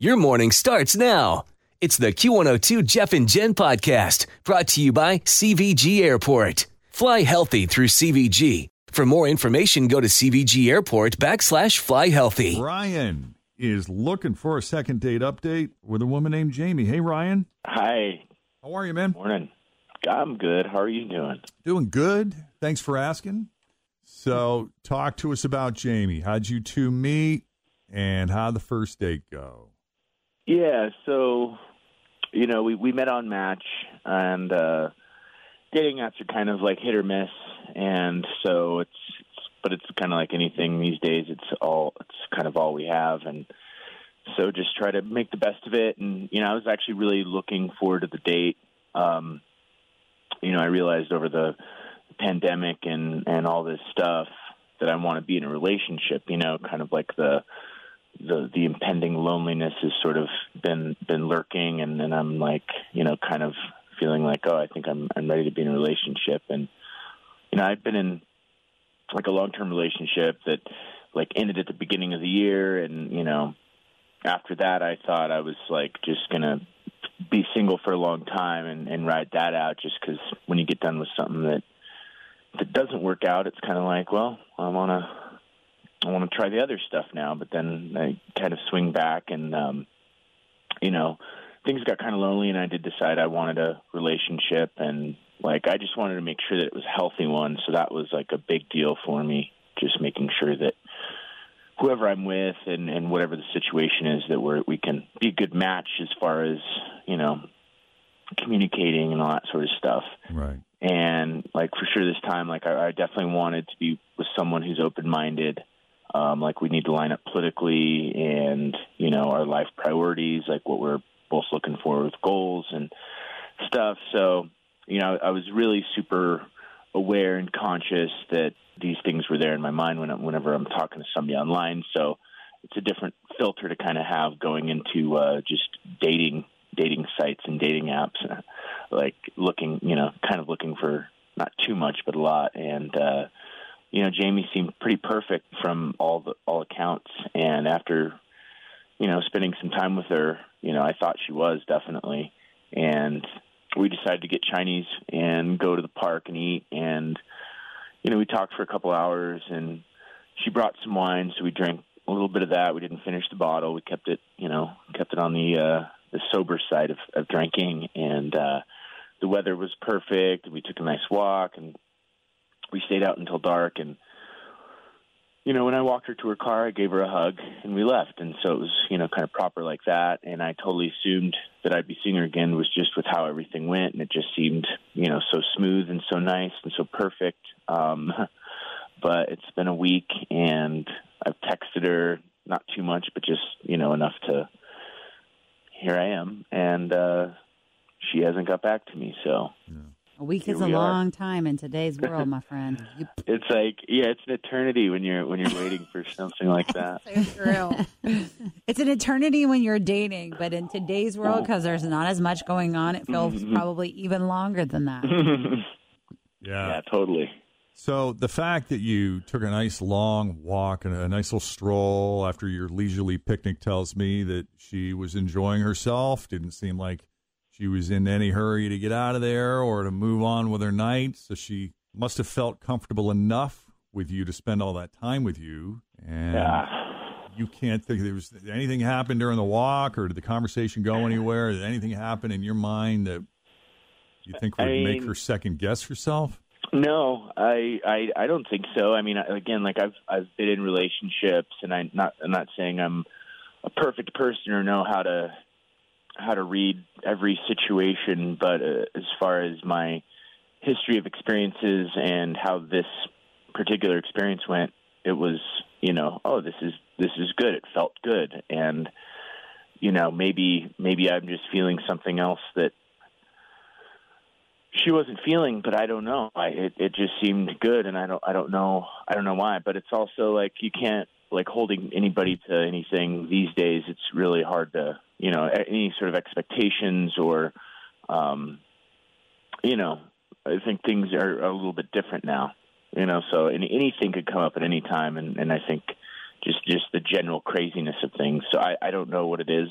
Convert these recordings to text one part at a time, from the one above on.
Your morning starts now. It's the Q102 Jeff and Jen podcast brought to you by CVG Airport. Fly healthy through CVG. For more information, go to CVG Airport backslash fly healthy. Ryan is looking for a second date update with a woman named Jamie. Hey, Ryan. Hi. How are you, man? Morning. I'm good. How are you doing? Doing good. Thanks for asking. So, talk to us about Jamie. How'd you two meet and how'd the first date go? Yeah, so you know, we we met on Match and uh dating apps are kind of like hit or miss and so it's, it's but it's kind of like anything these days it's all it's kind of all we have and so just try to make the best of it and you know, I was actually really looking forward to the date. Um you know, I realized over the pandemic and and all this stuff that I want to be in a relationship, you know, kind of like the the the impending loneliness has sort of been been lurking and then I'm like, you know, kind of feeling like, oh, I think I'm I'm ready to be in a relationship. And you know, I've been in like a long-term relationship that like ended at the beginning of the year. And, you know, after that I thought I was like just to be single for a long time and and ride that out just cuz when you get done with something that that doesn't work out, it's kind of like, well, I'm on to I want to try the other stuff now, but then I kind of swing back and, um, you know, things got kind of lonely and I did decide I wanted a relationship and like, I just wanted to make sure that it was a healthy one. So that was like a big deal for me, just making sure that whoever I'm with and, and whatever the situation is that we're, we can be a good match as far as, you know, communicating and all that sort of stuff. Right. And like for sure this time, like I, I definitely wanted to be with someone who's open minded um, like we need to line up politically and you know our life priorities, like what we're both looking for with goals and stuff. So you know, I was really super aware and conscious that these things were there in my mind when, whenever I'm talking to somebody online. So it's a different filter to kind of have going into uh, just dating dating sites and dating apps, like looking, you know, kind of looking for not too much but a lot and. uh you know, Jamie seemed pretty perfect from all the all accounts. And after, you know, spending some time with her, you know, I thought she was definitely. And we decided to get Chinese and go to the park and eat. And, you know, we talked for a couple hours and she brought some wine, so we drank a little bit of that. We didn't finish the bottle. We kept it, you know, kept it on the uh the sober side of, of drinking and uh the weather was perfect. We took a nice walk and we stayed out until dark and you know when i walked her to her car i gave her a hug and we left. And so it was you know kind of proper like that. And i totally assumed that i'd be seeing her again was just with how everything went. And it just seemed you know so smooth and so nice and so perfect. Um but it's been a week and i've texted her not too much but just you know enough to here i am. And uh she hasn't got back to me so. Yeah. A week Here is a we are. long time in today's world, my friend. It's like yeah it's an eternity when you're when you're waiting for something like that it's an eternity when you're dating, but in today's world, because there's not as much going on, it feels Mhm. probably even longer than that. Yeah. yeah totally So the fact that you took a nice long walk and a nice little stroll after your leisurely picnic tells me that she was enjoying herself. Didn't seem like she was in any hurry to get out of there or to move on with her night. So she must have felt comfortable enough with you to spend all that time with you. And yeah you can't think there was anything happened during the walk, or did the conversation go anywhere? Did anything happen in your mind that you think would I make her second guess herself? No, I, I I don't think so. I mean, again, like I've I've been in relationships, and I'm not I'm not saying I'm a perfect person or know how to how to read every situation, but uh, as far as my history of experiences and how this particular experience went, it was you know oh this is this is good. It felt good, and you know maybe maybe I'm just feeling something else that she wasn't feeling, but I don't know. I it, it just seemed good, and I don't I don't know I don't know why. But it's also like you can't like holding anybody to anything these days. It's really hard to you know any sort of expectations or um, you know I think things are a little bit different now. You know, so any, anything could come up at any time, and, and I think just just the general craziness of things. So I, I don't know what it is,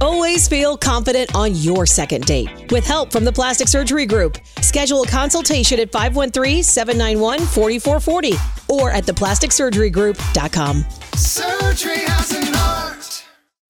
Always feel confident on your second date. With help from the Plastic Surgery Group, schedule a consultation at 513-791-4440 or at theplasticsurgerygroup.com. Surgery has an art.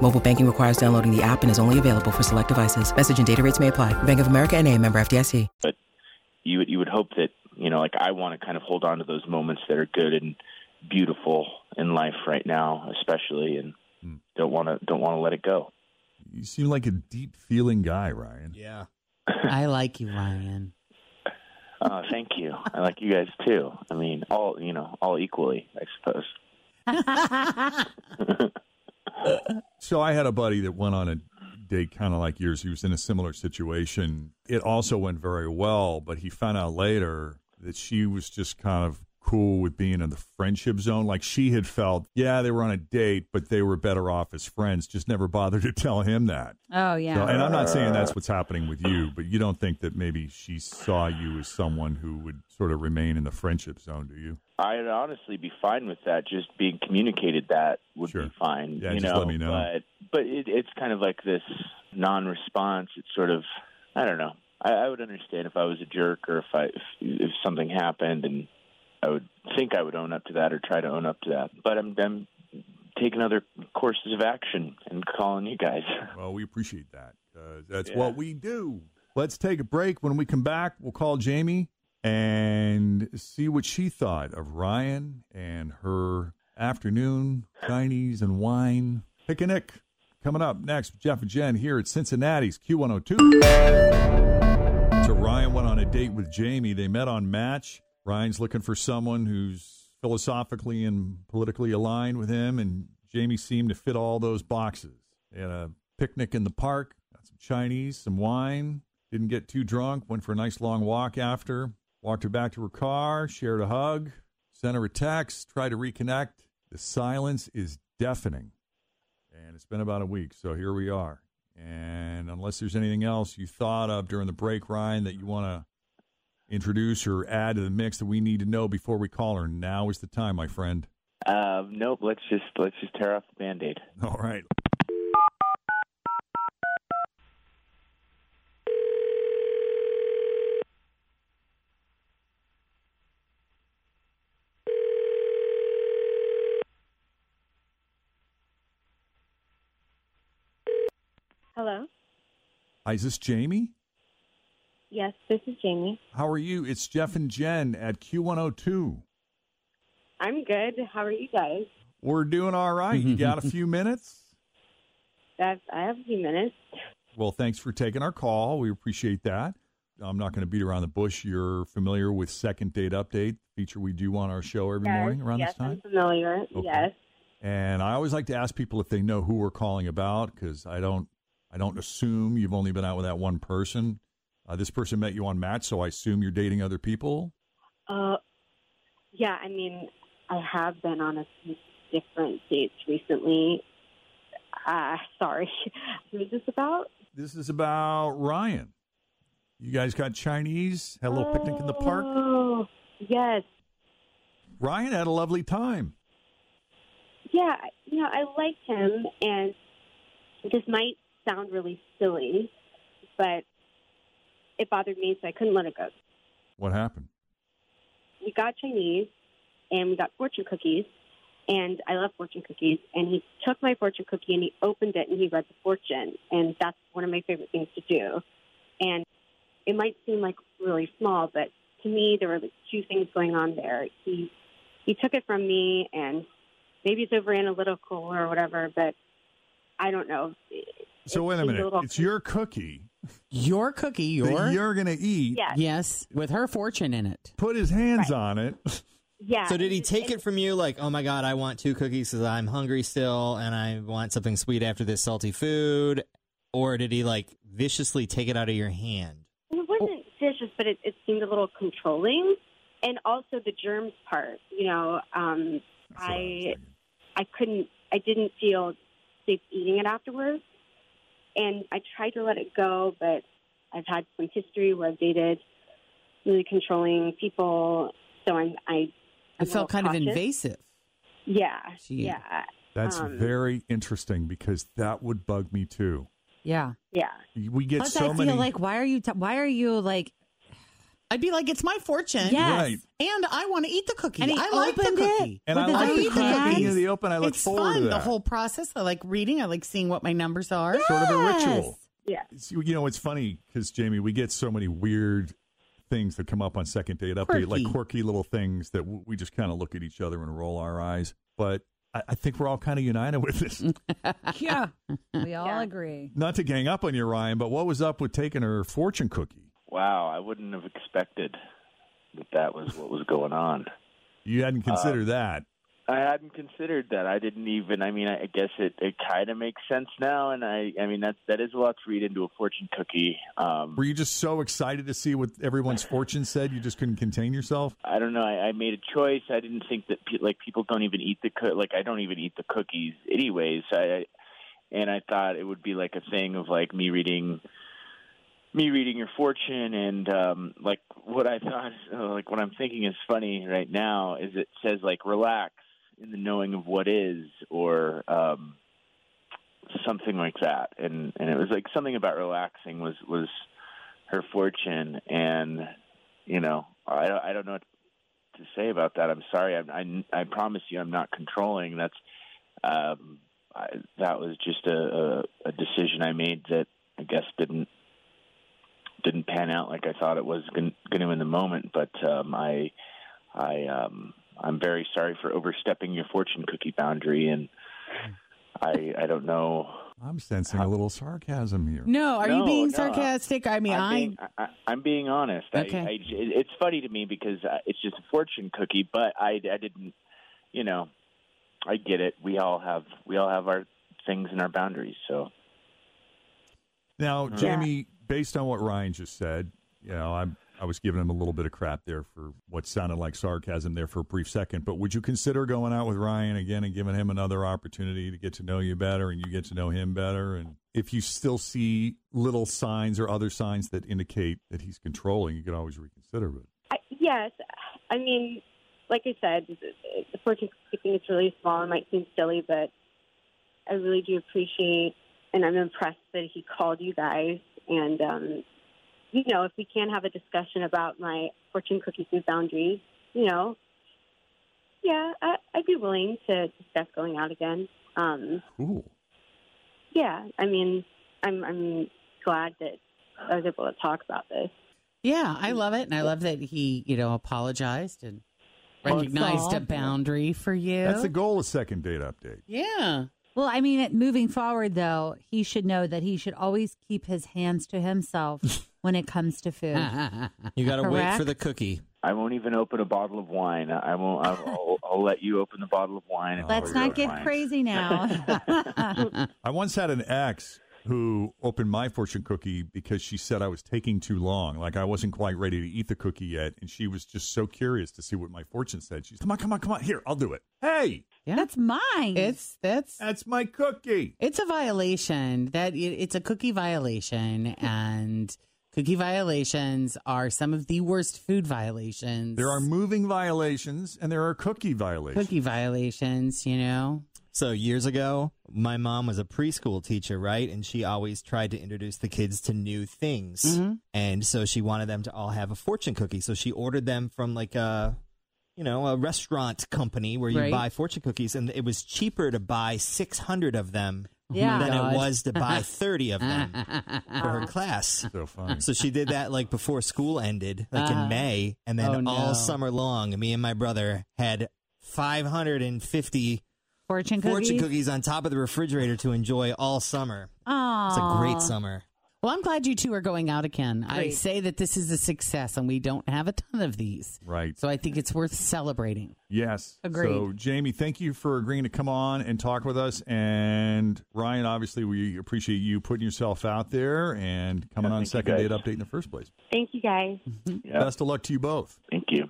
Mobile banking requires downloading the app and is only available for select devices. Message and data rates may apply. Bank of America and a member FDIC. but you would you would hope that you know like I want to kind of hold on to those moments that are good and beautiful in life right now, especially, and hmm. don't want to don't want to let it go. You seem like a deep feeling guy, Ryan. Yeah. I like you, Ryan. Oh, thank you. I like you guys too. I mean, all you know, all equally, I suppose. So I had a buddy that went on a date kind of like yours. He was in a similar situation. It also went very well, but he found out later that she was just kind of cool with being in the friendship zone. Like she had felt, yeah, they were on a date, but they were better off as friends. Just never bothered to tell him that. Oh yeah. So, and I'm not saying that's what's happening with you, but you don't think that maybe she saw you as someone who would sort of remain in the friendship zone, do you? I'd honestly be fine with that. Just being communicated that would Sure. be fine. Yeah, you just know, let me know. But but it, it's kind of like this non-response. It's sort of I don't know. I, I would understand if I was a jerk or if I if, if something happened, and I would think I would own up to that or try to own up to that. But I'm I'm taking other courses of action and calling you guys. Well, we appreciate that. 'cause that's Yeah. what we do. Let's take a break. When we come back, we'll call Jamie and see what she thought of Ryan and her afternoon Chinese and wine picnic. Coming up next, Jeff and Jen here at Cincinnati's Q102. So Ryan went on a date with Jamie. They met on Match. Ryan's looking for someone who's philosophically and politically aligned with him, and Jamie seemed to fit all those boxes. They had a picnic in the park, got some Chinese, some wine, didn't get too drunk, went for a nice long walk after, walked her back to her car, shared a hug, sent her a text, tried to reconnect. The silence is deafening. And it's been about a week, so here we are. And unless there's anything else you thought of during the break, Ryan, that you want to introduce or add to the mix that we need to know before we call her, now is the time, my friend. Um, nope. Let's just let's just tear off the band-aid. All right. Hello. Hi, is this Jamie? Yes, this is Jamie. How are you? It's Jeff and Jen at Q102. I'm good. How are you guys? We're doing all right. You got a few minutes? That's, I have a few minutes. Well, thanks for taking our call. We appreciate that. I'm not going to beat around the bush. You're familiar with Second Date Update, feature we do on our show every yes, morning around yes, this time. I'm familiar. Okay. Yes. And I always like to ask people if they know who we're calling about because I don't, I don't assume you've only been out with that one person. Uh, this person met you on Match, so I assume you're dating other people. Uh, yeah. I mean, I have been on a few different dates recently. Uh, sorry. Who is this about? This is about Ryan. You guys got Chinese, had a little picnic in the park. Oh, yes. Ryan had a lovely time. Yeah, you know, I liked him, and this might sound really silly, but it bothered me, so I couldn't let it go. What happened? We got Chinese, and we got fortune cookies, and I love fortune cookies. And he took my fortune cookie and he opened it and he read the fortune, and that's one of my favorite things to do. And it might seem like really small, but to me, there were like two things going on there. He he took it from me, and maybe it's over analytical or whatever, but I don't know. So wait a minute. little- It's your cookie Your cookie, your that you're going to eat. Yes. yes, with her fortune in it. Put his hands on it. Yeah. So did he take it from you like, oh my god, I want two cookies because I'm hungry still and I want something sweet after this salty food, or did he like viciously take it out of your hand? It wasn't vicious, but it, it seemed a little controlling, and also the germs part. You know, um, I was I thinking. I couldn't, I didn't feel safe eating it afterwards, and I tried to let it go, but I've had some history where I've dated really controlling people, so I'm I. I'm It felt kind little of invasive. Yeah, Gee. yeah, That's Um, very interesting because that would bug me too. Yeah. yeah. We get Plus, so I feel many. like why are you? T- why are you like? I'd be like, it's my fortune. Yes. Right. And I want to eat the cookie. And he I like the opened it cookie. and with I his like the cookie cracking hands. the open. I look it's forward fun. to that. The whole process. I like reading. I like seeing what my numbers are. sort of a ritual. Yeah. You know, it's funny because Jamie, we get so many weird things that come up on second date update, like Quirky. quirky little things that w- we just kind of look at each other and roll our eyes. But I, I think we're all kind of united with this. Yeah, we all Yeah. agree. Not to gang up on you, Ryan, but what was up with taking her fortune cookie? Wow, I wouldn't have expected that that was what was going on. You hadn't considered Uh, that. I hadn't considered that. I didn't even. I mean, I guess it, it kind of makes sense now, and I. I mean, that that is a lot to read into a fortune cookie. Um, Were you just so excited to see what everyone's fortune said you just couldn't contain yourself? I don't know. I, I made a choice. I didn't think that pe- like people don't even eat the cook. Like I don't even eat the cookies, anyways. I, I and I thought it would be like a thing of like me reading, me reading your fortune, and um like what I thought, like what I'm thinking is funny right now is it says like relax in the knowing of what is, or um something like that, and and it was like something about relaxing was was her fortune, and you know I I don't know what to say about that. I'm sorry. I I, I promise you, I'm not controlling. That's um, I, that was just a, a, a decision I made that I guess didn't didn't pan out like I thought it was going to in the moment. But um, I I um, I'm very sorry for overstepping your fortune cookie boundary, and I I don't know. I'm sensing a little sarcasm here. No, are you being no, sarcastic? I mean, I'm I. being, I, I'm being honest. Okay. I, I, it's funny to me because uh, it's just a fortune cookie, but I, I didn't, you know, I get it. We all have we all have our things and our boundaries. So Now, Yeah. Jamie, based on what Ryan just said, you know, I'm I was giving him a little bit of crap there for what sounded like sarcasm there for a brief second. But would you consider going out with Ryan again and giving him another opportunity to get to know you better and you get to know him better? And if you still see little signs or other signs that indicate that he's controlling, you could always reconsider. But I, yes, I mean, like I said, the, the fortune cookie thing is really small. It might seem silly, but I really do appreciate, and I'm impressed that he called you guys. And um, you know, if we can have a discussion about my fortune cookie food boundaries, you know, yeah, I, I'd be willing to discuss going out again. Um, cool. yeah, I mean, I'm I'm glad that I was able to talk about this. Yeah, I love it, and I love that he, you know, apologized and recognized a boundary for you. That's the goal of second date update. yeah. Well, I mean, moving forward, though, he should know that he should always keep his hands to himself when it comes to food. You got to wait for the cookie. I won't even open a bottle of wine. I won't. I'll, I'll, I'll let you open the bottle of wine. Let's not get wine. crazy now. I once had an ex who opened my fortune cookie because she said I was taking too long. Like I wasn't quite ready to eat the cookie yet. And she was just so curious to see what my fortune said. She's, come on, come on, come on. Here, I'll do it. Hey, Yeah. That's mine. It's that's that's my cookie. it's a violation. That it- it's a cookie violation, and cookie violations are some of the worst food violations. There are moving violations and there are cookie violations. cookie violations. You know, So years ago, my mom was a preschool teacher, right? And she always tried to introduce the kids to new things. Mhm. And so she wanted them to all have a fortune cookie. So she ordered them from like a, you know, a restaurant company where you Right. buy fortune cookies, and it was cheaper to buy six hundred of them Yeah. than God. it was to buy thirty of them for her class. So funny. So she did that like before school ended, like in uh, May, and then Oh, no. all summer long, me and my brother had 550 fortune cookies. fortune cookies on top of the refrigerator to enjoy all summer. Aww. It's a great summer. Well, I'm glad you two are going out again. I say that this is a success, and we don't have a ton of these. Right. So I think it's worth celebrating. Yes. Agreed. So, Jamie, thank you for agreeing to come on and talk with us. And Ryan, obviously, we appreciate you putting yourself out there and coming Yeah, on Second. Date Update in the first place. Thank you guys. Mm-hmm. Yeah. Best of luck to you both. Thank you.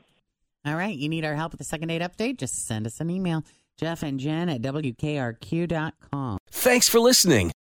All right. You need our help with the second date update? Just send us an email. Jeff and Jen at WKRQ.com. Thanks for listening